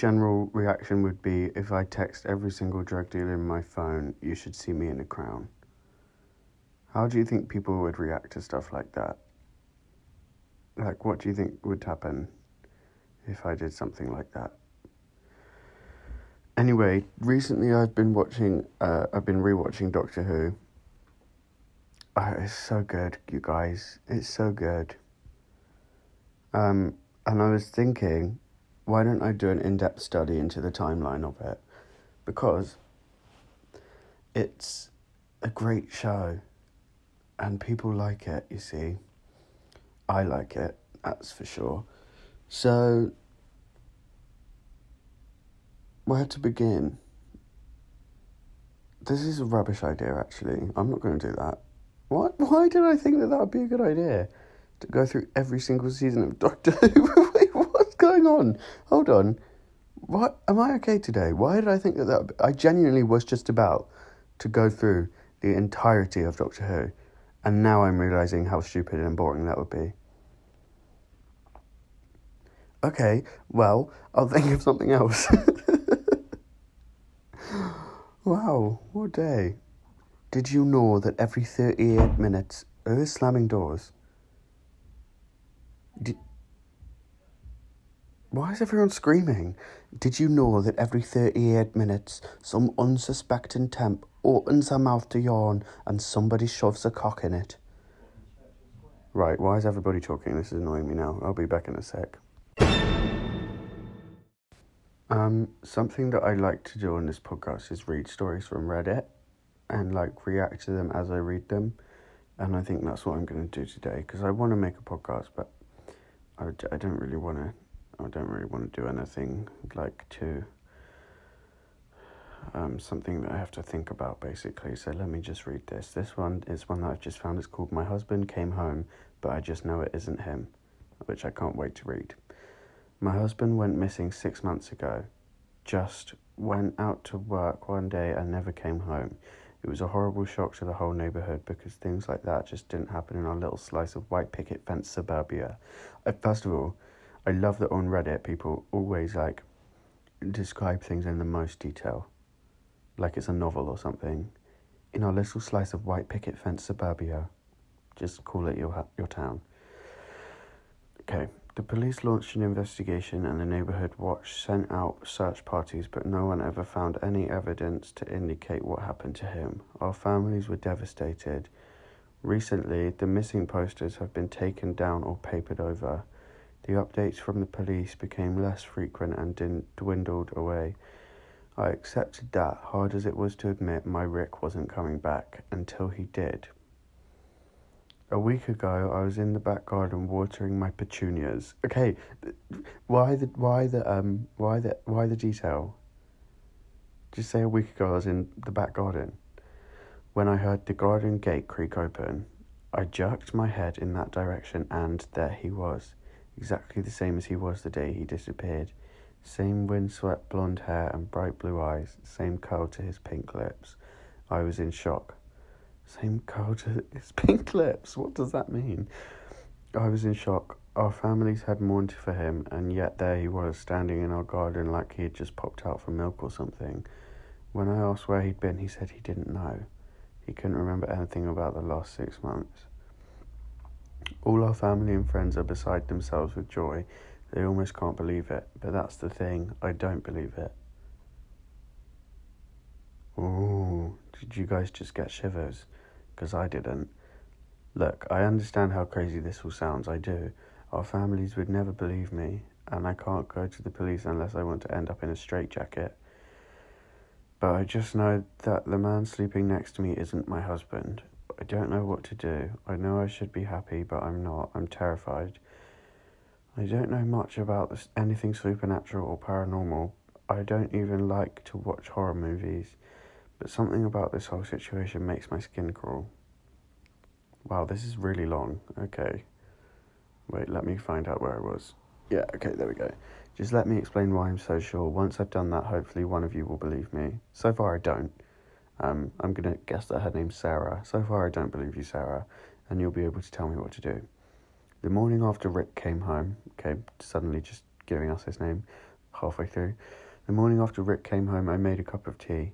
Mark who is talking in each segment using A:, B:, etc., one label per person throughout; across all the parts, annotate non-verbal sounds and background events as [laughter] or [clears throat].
A: general reaction would be if I text every single drug dealer in my phone, you should see me in a crown? How do you think people would react to stuff like that? Like, what do you think would happen if I did something like that? Anyway, recently I've been watching, uh, I've been rewatching Doctor Who. Oh, it's so good, you guys. It's so good. Um, and I was thinking, why don't I do an in depth study into the timeline of it? Because it's a great show and people like it, you see. I like it, that's for sure. So, where to begin? This is a rubbish idea, actually. I'm not going to do that. What? Why did I think that that would be a good idea? To go through every single season of Doctor Who? [laughs] Going on? Hold on. What? Am I okay today? Why did I think that that... I genuinely was just about to go through the entirety of Doctor Who. And now I'm realizing how stupid and boring that would be. Okay, well, I'll think of something else. [laughs] wow, what day. Did you know that every 38 minutes. Who is slamming doors? Why is everyone screaming? Did you know that every 38 minutes some unsuspecting temp opens her mouth to yawn and somebody shoves a cock in it? Right, why is everybody talking? This is annoying me now. I'll be back in a sec. Um, something that I like to do on this podcast is read stories from Reddit and like react to them as I read them. And I think that's what I'm going to do today because I want to make a podcast, but I, I don't really want to. I don't really want to do anything like to um, something that I have to think about basically. So let me just read this. This one is one that I've just found. It's called My Husband Came Home, but I Just Know It Isn't Him, which I can't wait to read. My husband went missing six months ago. Just went out to work one day and never came home. It was a horrible shock to the whole neighbourhood because things like that just didn't happen in our little slice of white picket fence suburbia. First of all, I love that on Reddit people always like describe things in the most detail, like it's a novel or something. In our little slice of white picket fence suburbia, just call it your your town. Okay, the police launched an investigation and the neighborhood watch sent out search parties, but no one ever found any evidence to indicate what happened to him. Our families were devastated. Recently, the missing posters have been taken down or papered over. The updates from the police became less frequent and dwindled away. I accepted that, hard as it was to admit my Rick wasn't coming back, until he did. A week ago, I was in the back garden watering my petunias. Okay, why the why the um why the why the detail? Just say a week ago I was in the back garden. When I heard the garden gate creak open, I jerked my head in that direction, and there he was, exactly the same as he was the day he disappeared. Same windswept blonde hair and bright blue eyes, same curl to his pink lips. I was in shock. Same colour to [laughs] his pink lips. What does that mean? I was in shock. Our families had mourned for him, and yet there he was, standing in our garden like he had just popped out for milk or something. When I asked where he'd been, he said he didn't know. He couldn't remember anything about the last six months. All our family and friends are beside themselves with joy. They almost can't believe it, but that's the thing, I don't believe it. Ooh, did you guys just get shivers? because I didn't. Look, I understand how crazy this all sounds, I do. Our families would never believe me, and I can't go to the police unless I want to end up in a straitjacket. But I just know that the man sleeping next to me isn't my husband. I don't know what to do. I know I should be happy, but I'm not. I'm terrified. I don't know much about this, anything supernatural or paranormal. I don't even like to watch horror movies. But something about this whole situation makes my skin crawl. Wow, this is really long. Okay. Wait, let me find out where I was. Yeah, okay, there we go. Just let me explain why I'm so sure. Once I've done that, hopefully one of you will believe me. So far, I don't. Um, I'm going to guess that her name's Sarah. So far, I don't believe you, Sarah, and you'll be able to tell me what to do. The morning after Rick came home, okay, suddenly just giving us his name, halfway through. The morning after Rick came home, I made a cup of tea.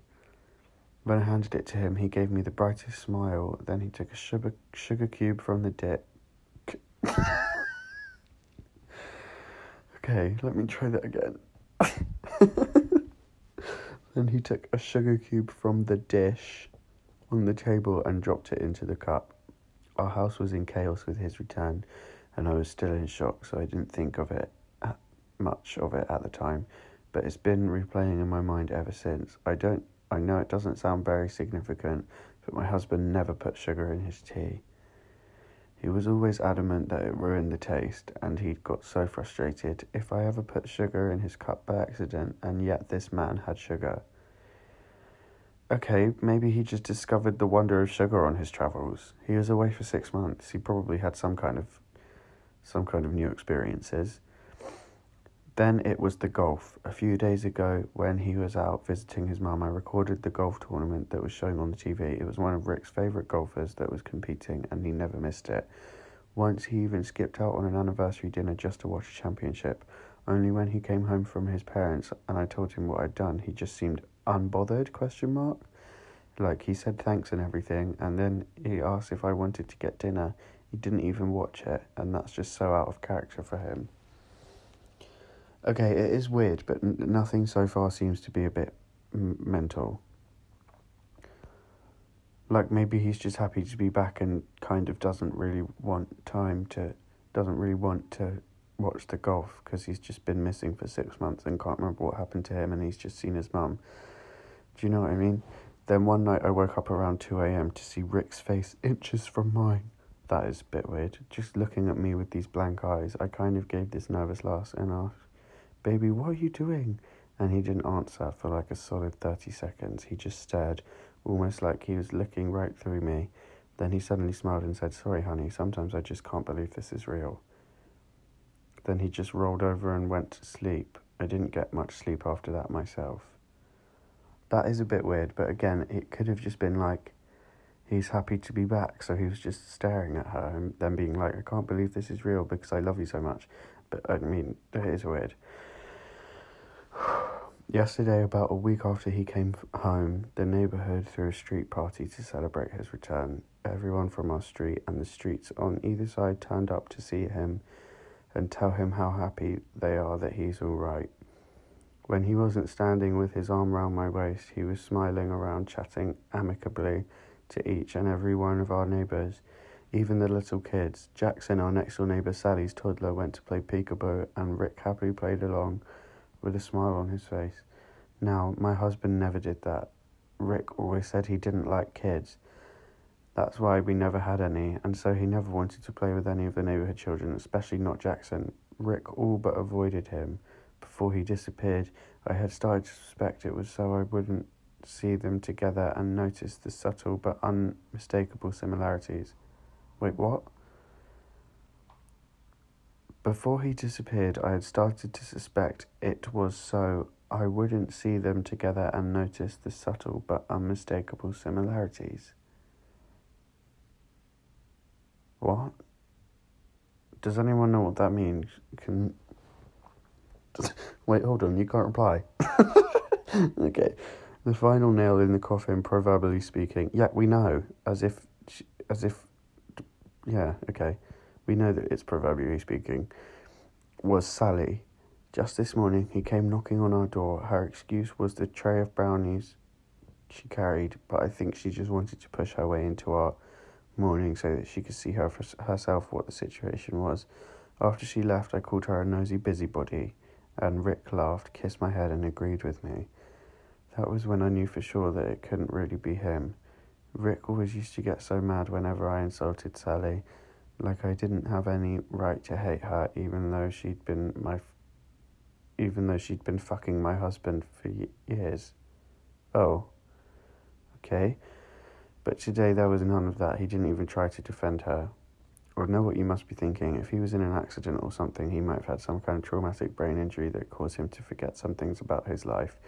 A: When I handed it to him, he gave me the brightest smile. Then he took a sugar, sugar cube from the dip. [laughs] okay, let me try that again. [laughs] then he took a sugar cube from the dish on the table and dropped it into the cup. Our house was in chaos with his return, and I was still in shock, so I didn't think of it uh, much of it at the time, but it's been replaying in my mind ever since. I don't I know it doesn't sound very significant, but my husband never put sugar in his tea. He was always adamant that it ruined the taste, and he'd got so frustrated if I ever put sugar in his cup by accident, and yet this man had sugar. Okay, maybe he just discovered the wonder of sugar on his travels. He was away for six months. He probably had some kind of some kind of new experiences. Then it was the golf. A few days ago, when he was out visiting his mum, I recorded the golf tournament that was showing on the TV. It was one of Rick's favourite golfers that was competing, and he never missed it. Once he even skipped out on an anniversary dinner just to watch a championship. Only when he came home from his parents and I told him what I'd done, he just seemed unbothered question mark like he said thanks and everything and then he asked if i wanted to get dinner he didn't even watch it and that's just so out of character for him okay it is weird but n- nothing so far seems to be a bit m- mental like maybe he's just happy to be back and kind of doesn't really want time to doesn't really want to watch the golf because he's just been missing for six months and can't remember what happened to him and he's just seen his mum do you know what I mean? Then one night I woke up around 2 a.m. to see Rick's face [laughs] inches from mine. That is a bit weird. Just looking at me with these blank eyes, I kind of gave this nervous laugh and asked, Baby, what are you doing? And he didn't answer for like a solid 30 seconds. He just stared, almost like he was looking right through me. Then he suddenly smiled and said, Sorry, honey, sometimes I just can't believe this is real. Then he just rolled over and went to sleep. I didn't get much sleep after that myself that is a bit weird, but again, it could have just been like he's happy to be back, so he was just staring at her and then being like, I can't believe this is real because I love you so much. But I mean, it is weird. Yesterday, about a week after he came home, the neighbourhood threw a street party to celebrate his return. Everyone from our street and the streets on either side turned up to see him and tell him how happy they are that he's all right. When he wasn't standing with his arm round my waist, he was smiling around, chatting amicably to each and every one of our neighbours, even the little kids. Jackson, our next door neighbour Sally's toddler, went to play peekaboo, and Rick happily played along with a smile on his face. Now, my husband never did that. Rick always said he didn't like kids. That's why we never had any, and so he never wanted to play with any of the neighbourhood children, especially not Jackson. Rick all but avoided him before he disappeared, I had started to suspect it was so I wouldn't see them together and notice the subtle but unmistakable similarities. Wait, what? Before he disappeared, I had started to suspect it was so I wouldn't see them together and notice the subtle but unmistakable similarities. What? Does anyone know what that means? Can Wait, hold on, you can't reply. [laughs] okay. The final nail in the coffin, proverbially speaking. Yeah, we know. As if, as if, yeah, okay. We know that it's proverbially speaking. Was Sally. Just this morning, he came knocking on our door. Her excuse was the tray of brownies she carried, but I think she just wanted to push her way into our morning so that she could see her for herself what the situation was. After she left, I called her a nosy busybody and Rick laughed, kissed my head, and agreed with me. That was when I knew for sure that it couldn't really be him. Rick always used to get so mad whenever I insulted Sally, like I didn't have any right to hate her, even though she'd been my, even though she'd been fucking my husband for years. Oh, okay. But today there was none of that. He didn't even try to defend her. Or know what you must be thinking. If he was in an accident or something, he might have had some kind of traumatic brain injury that caused him to forget some things about his life,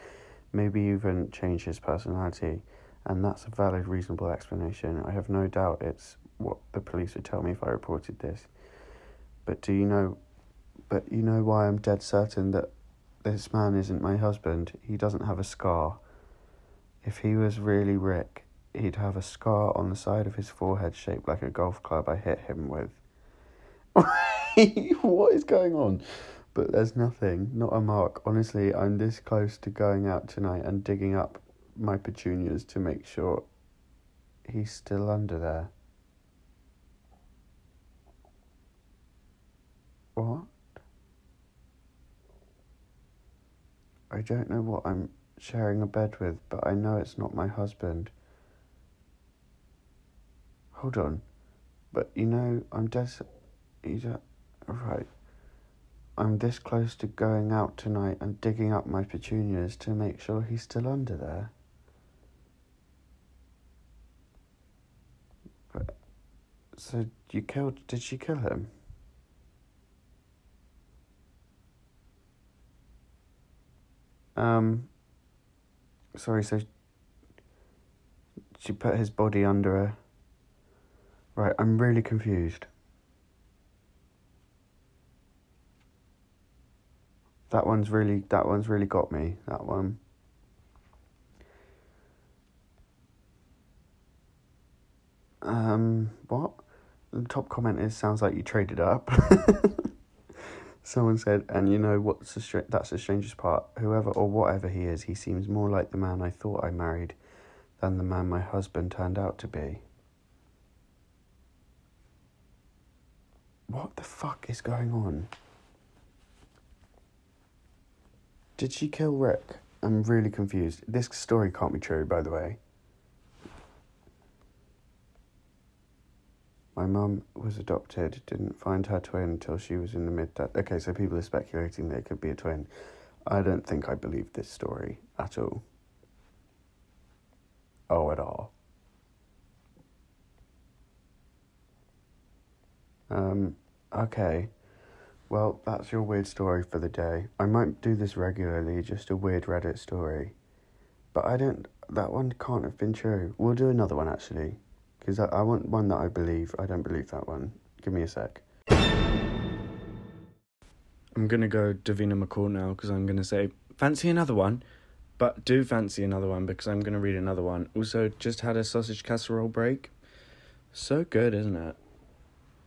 A: maybe even change his personality. And that's a valid, reasonable explanation. I have no doubt it's what the police would tell me if I reported this. But do you know? But you know why I'm dead certain that this man isn't my husband. He doesn't have a scar. If he was really Rick, he'd have a scar on the side of his forehead shaped like a golf club I hit him with. [laughs] what is going on? But there's nothing, not a mark. Honestly, I'm this close to going out tonight and digging up my petunias to make sure he's still under there. What? I don't know what I'm sharing a bed with, but I know it's not my husband. Hold on. But you know, I'm des. You don't. Right. I'm this close to going out tonight and digging up my petunias to make sure he's still under there. But, so you killed. Did she kill him? Um. Sorry, so she put his body under a. Right, I'm really confused. That one's really that one's really got me. That one. Um, what? The top comment is sounds like you traded up. [laughs] Someone said, and you know what's the str- that's the strangest part. Whoever or whatever he is, he seems more like the man I thought I married than the man my husband turned out to be. What the fuck is going on? Did she kill Rick? I'm really confused. This story can't be true, by the way. My mum was adopted, didn't find her twin until she was in the mid. Okay, so people are speculating that it could be a twin. I don't think I believe this story at all. Oh, at all. Um, okay. Well, that's your weird story for the day. I might do this regularly, just a weird Reddit story. But I don't. That one can't have been true. We'll do another one actually. Because I, I want one that I believe. I don't believe that one. Give me a sec. I'm gonna go Davina McCall now because I'm gonna say, fancy another one? But do fancy another one because I'm gonna read another one. Also, just had a sausage casserole break. So good, isn't it?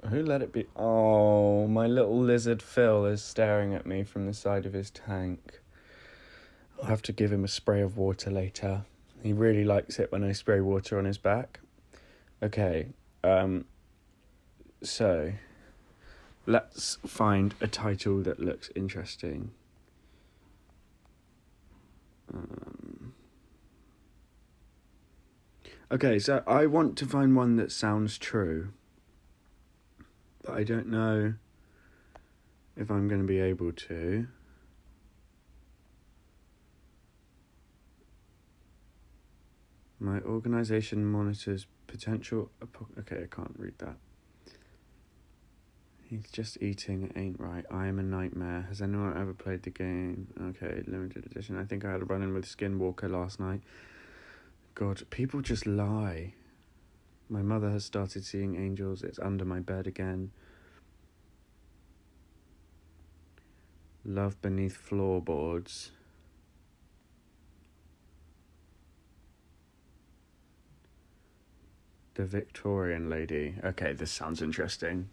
A: Who let it be? Oh, my little lizard Phil is staring at me from the side of his tank. I'll have to give him a spray of water later. He really likes it when I spray water on his back. Okay, um, so let's find a title that looks interesting. Um, okay, so I want to find one that sounds true but I don't know if I'm going to be able to. My organization monitors potential. Okay, I can't read that. He's just eating, it ain't right. I am a nightmare. Has anyone ever played the game? Okay, limited edition. I think I had a run in with Skinwalker last night. God, people just lie. My mother has started seeing angels. It's under my bed again. Love beneath floorboards. The Victorian lady. Okay, this sounds interesting.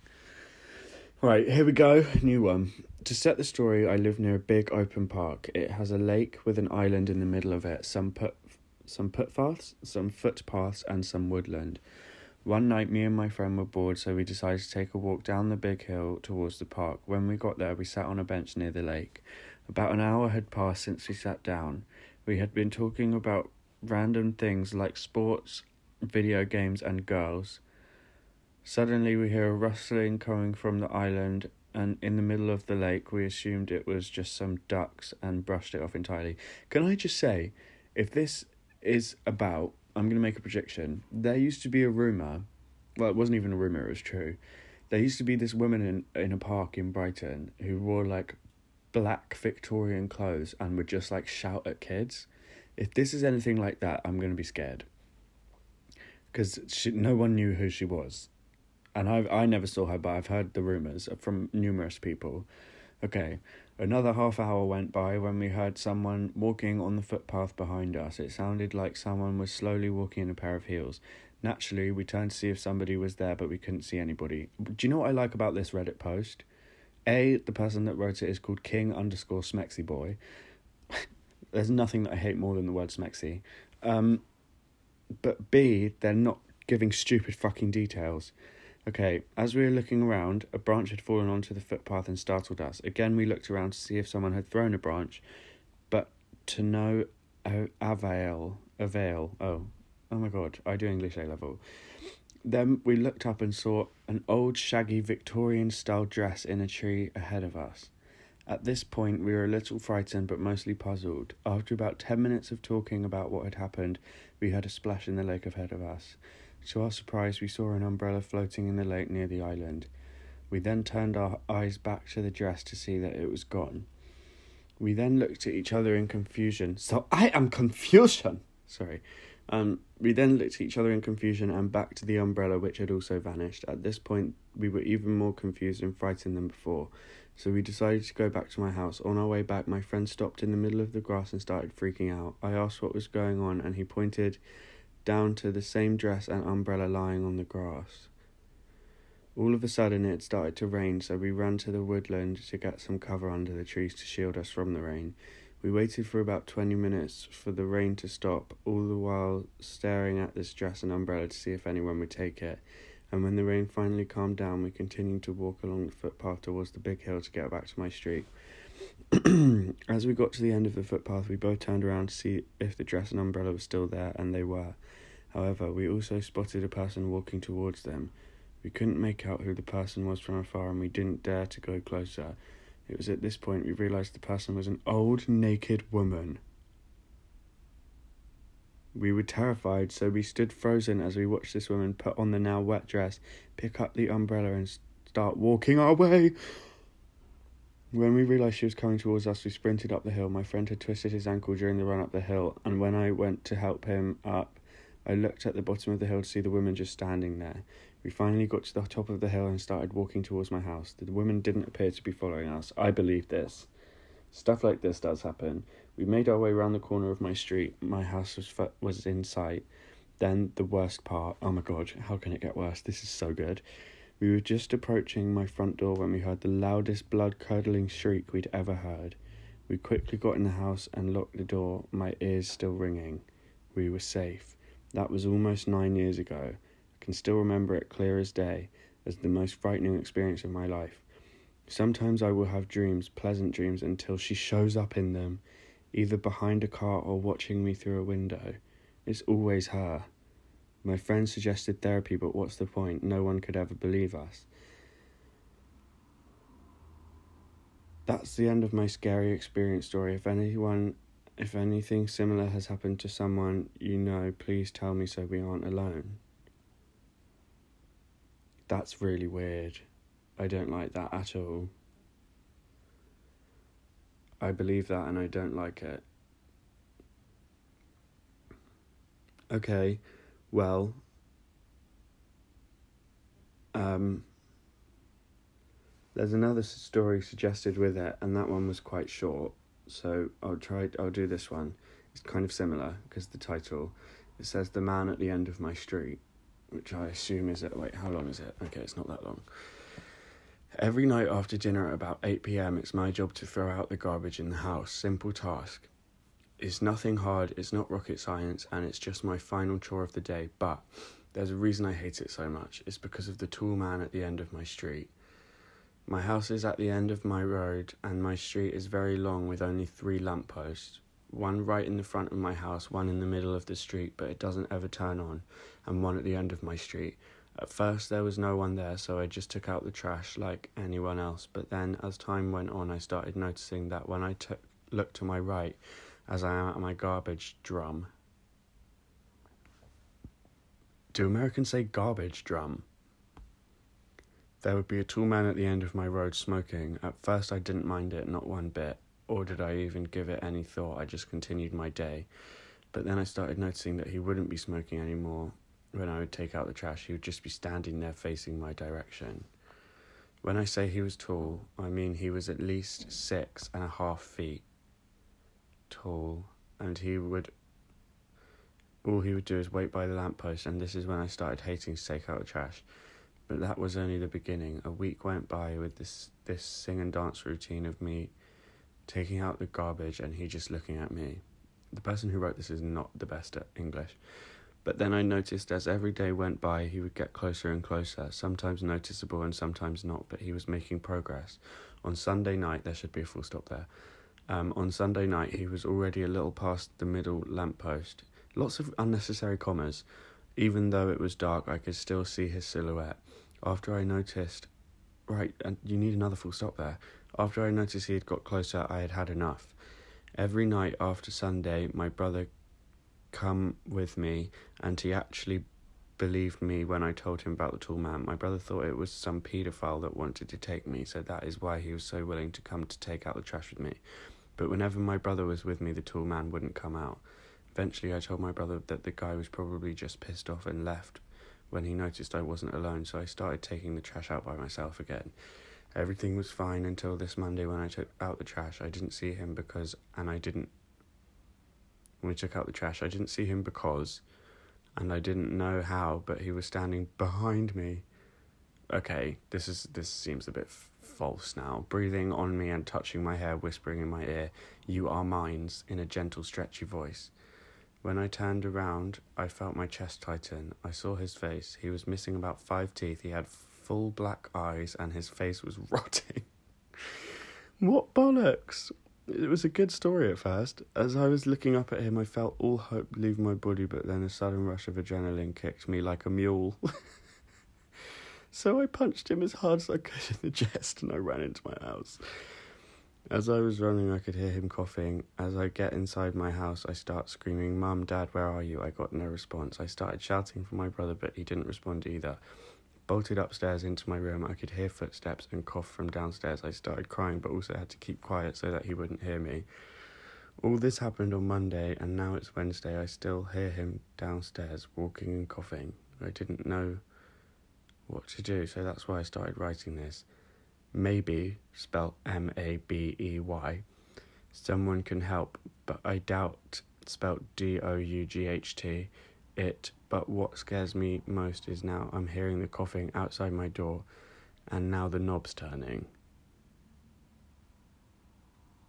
A: Right, here we go. New one. To set the story, I live near a big open park. It has a lake with an island in the middle of it. Some put some footpaths, some footpaths, and some woodland. One night, me and my friend were bored, so we decided to take a walk down the big hill towards the park. When we got there, we sat on a bench near the lake. About an hour had passed since we sat down. We had been talking about random things like sports, video games, and girls. Suddenly, we hear a rustling coming from the island, and in the middle of the lake, we assumed it was just some ducks and brushed it off entirely. Can I just say, if this is about I'm going to make a prediction. There used to be a rumor. Well, it wasn't even a rumor, it was true. There used to be this woman in, in a park in Brighton who wore like black Victorian clothes and would just like shout at kids. If this is anything like that, I'm going to be scared. Because she no one knew who she was. And I I never saw her, but I've heard the rumors from numerous people. Okay, Another half hour went by when we heard someone walking on the footpath behind us. It sounded like someone was slowly walking in a pair of heels. Naturally, we turned to see if somebody was there, but we couldn't see anybody. Do you know what I like about this Reddit post? A, the person that wrote it is called King underscore Smexy Boy. [laughs] There's nothing that I hate more than the word Smexy. Um, but B, they're not giving stupid fucking details. Okay, as we were looking around, a branch had fallen onto the footpath and startled us. Again, we looked around to see if someone had thrown a branch, but to no avail. Avail. Oh, oh my god, I do English A level. Then we looked up and saw an old, shaggy Victorian style dress in a tree ahead of us. At this point, we were a little frightened but mostly puzzled. After about ten minutes of talking about what had happened, we heard a splash in the lake ahead of us. To our surprise, we saw an umbrella floating in the lake near the island. We then turned our eyes back to the dress to see that it was gone. We then looked at each other in confusion. So I am confusion. Sorry. Um, we then looked at each other in confusion and back to the umbrella, which had also vanished. At this point, we were even more confused and frightened than before. So we decided to go back to my house. On our way back, my friend stopped in the middle of the grass and started freaking out. I asked what was going on, and he pointed down to the same dress and umbrella lying on the grass. All of a sudden, it started to rain, so we ran to the woodland to get some cover under the trees to shield us from the rain. We waited for about 20 minutes for the rain to stop, all the while staring at this dress and umbrella to see if anyone would take it. And when the rain finally calmed down, we continued to walk along the footpath towards the big hill to get back to my street. [clears throat] As we got to the end of the footpath, we both turned around to see if the dress and umbrella were still there, and they were. However, we also spotted a person walking towards them. We couldn't make out who the person was from afar, and we didn't dare to go closer. It was at this point we realized the person was an old, naked woman. We were terrified, so we stood frozen as we watched this woman put on the now wet dress, pick up the umbrella, and start walking our way. When we realised she was coming towards us, we sprinted up the hill. My friend had twisted his ankle during the run up the hill, and when I went to help him up, I looked at the bottom of the hill to see the woman just standing there. We finally got to the top of the hill and started walking towards my house. The woman didn't appear to be following us. I believe this. Stuff like this does happen. We made our way around the corner of my street. My house was was in sight. Then the worst part. Oh my god, how can it get worse? This is so good. We were just approaching my front door when we heard the loudest blood curdling shriek we'd ever heard. We quickly got in the house and locked the door, my ears still ringing. We were safe. That was almost nine years ago I can still remember it clear as day as the most frightening experience of my life. Sometimes I will have dreams, pleasant dreams, until she shows up in them, either behind a car or watching me through a window. It's always her. My friend suggested therapy, but what's the point? No one could ever believe us. That's the end of my scary experience story. If anyone, if anything similar has happened to someone you know, please tell me so we aren't alone. That's really weird. I don't like that at all. I believe that and I don't like it. Okay, well, um, there's another story suggested with it, and that one was quite short. So I'll try. I'll do this one. It's kind of similar because the title it says the man at the end of my street which I assume is at wait, how long is it? Okay, it's not that long. Every night after dinner at about 8 pm, it's my job to throw out the garbage in the house. Simple task. It's nothing hard, it's not rocket science, and it's just my final chore of the day. But there's a reason I hate it so much. It's because of the tall man at the end of my street. My house is at the end of my road, and my street is very long with only three lampposts one right in the front of my house, one in the middle of the street, but it doesn't ever turn on, and one at the end of my street. At first, there was no one there, so I just took out the trash like anyone else. But then, as time went on, I started noticing that when I took, looked to my right, as I am at my garbage drum, do Americans say garbage drum? There would be a tall man at the end of my road smoking. At first, I didn't mind it, not one bit or did I even give it any thought? I just continued my day. But then I started noticing that he wouldn't be smoking anymore when I would take out the trash. He would just be standing there facing my direction. When I say he was tall, I mean he was at least six and a half feet tall, and he would. All he would do is wait by the lamppost, and this is when I started hating to take out the trash. But that was only the beginning. A week went by with this this sing and dance routine of me taking out the garbage and he just looking at me. The person who wrote this is not the best at English. But then I noticed as every day went by, he would get closer and closer, sometimes noticeable and sometimes not, but he was making progress. On Sunday night, there should be a full stop there. Um, on Sunday night, he was already a little past the middle lamppost. Lots of unnecessary commas. Even though it was dark, I could still see his silhouette. After I noticed, right, and you need another full stop there. After I noticed he had got closer, I had had enough. Every night after Sunday, my brother come with me, and he actually believed me when I told him about the tall man. My brother thought it was some paedophile that wanted to take me, so that is why he was so willing to come to take out the trash with me. But whenever my brother was with me, the tall man wouldn't come out. Eventually, I told my brother that the guy was probably just pissed off and left when he noticed I wasn't alone, so I started taking the trash out by myself again. Everything was fine until this Monday when I took out the trash. I didn't see him because, and I didn't. When we took out the trash, I didn't see him because, and I didn't know how, but he was standing behind me. Okay, this is this seems a bit f- false now. Breathing on me and touching my hair, whispering in my ear, "You are mine," in a gentle, stretchy voice. When I turned around, I felt my chest tighten. I saw his face. He was missing about five teeth. He had full black eyes, and his face was [laughs] rotting. what bollocks! It was a good story at first. As I was looking up at him, I felt all hope leave my body, but then a sudden rush of adrenaline kicked me like a mule. [laughs] so I punched him as hard as I could in the [laughs] chest and I ran into my house. As I was running, I could hear him coughing. As I get inside my house, I start screaming, Mum, Dad, where are you? I got no response. I started shouting for my brother, but he didn't respond either. Bolted upstairs into my room, I could hear footsteps and cough from downstairs. I started crying, but also had to keep quiet so that he wouldn't hear me. All this happened on Monday, and now it's Wednesday. I still hear him downstairs, walking and coughing. I didn't know what to do, so that's why I started writing this maybe, spelled M A B E Y, someone can help, but I doubt, spelled D O U G H T, it. But what scares me most is now I'm hearing the coughing outside my door, and now the knob's turning.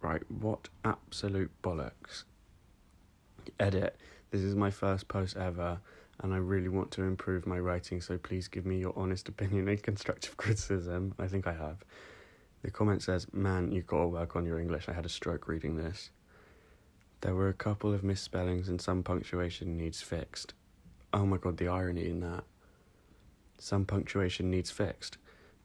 A: Right, what absolute bollocks. Edit. This is my first post ever and I really want to improve my writing, so please give me your honest opinion and constructive [laughs] criticism. I think I have. The comment says, Man, you've got to work on your English. I had a stroke reading this. There were a couple of misspellings and some punctuation needs fixed. Oh my god, the irony in that. Some punctuation needs fixed,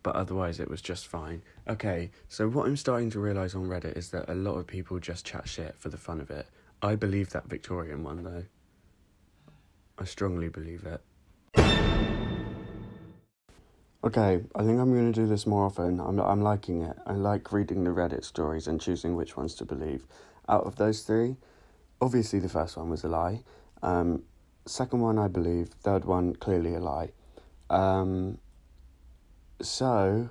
A: but otherwise it was just fine. Okay, so what I'm starting to realise on Reddit is that a lot of people just chat shit for the fun of it. I believe that Victorian one though. I strongly believe it. Okay, I think I'm going to do this more often. I'm, I'm liking it. I like reading the Reddit stories and choosing which ones to believe. Out of those three, obviously the first one was a lie. Um, second one, I believe. Third one, clearly a lie. Um, so,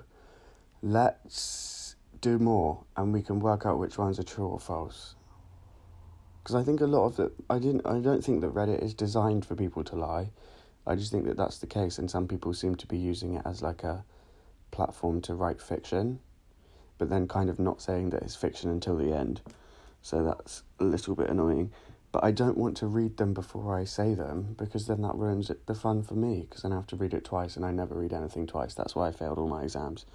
A: let's do more and we can work out which ones are true or false because I think a lot of it. I didn't. I don't think that Reddit is designed for people to lie. I just think that that's the case, and some people seem to be using it as like a platform to write fiction, but then kind of not saying that it's fiction until the end. So that's a little bit annoying. But I don't want to read them before I say them because then that ruins it, the fun for me because then I have to read it twice and I never read anything twice. That's why I failed all my exams.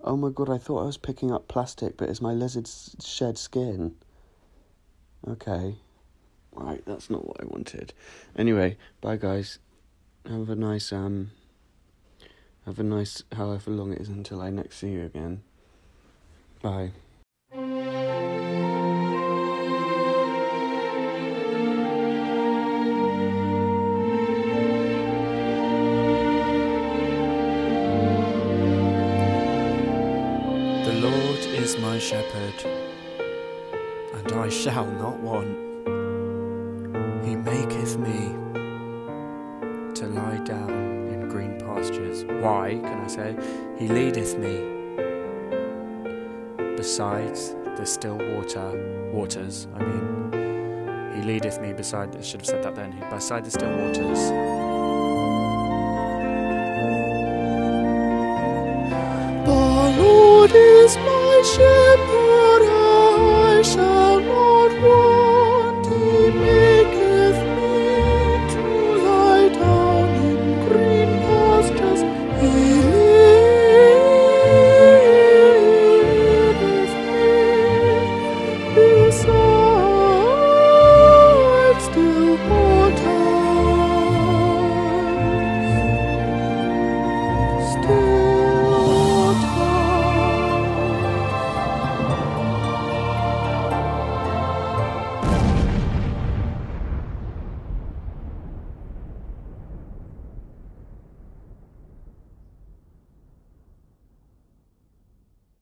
A: Oh my god, I thought I was picking up plastic, but it's my lizard's shed skin. Okay. Right, that's not what I wanted. Anyway, bye guys. Have a nice um have a nice however long it is until I next see you again. Bye.
B: He leadeth me besides the still water waters. I mean, he leadeth me beside. I should have said that then. Beside the still waters.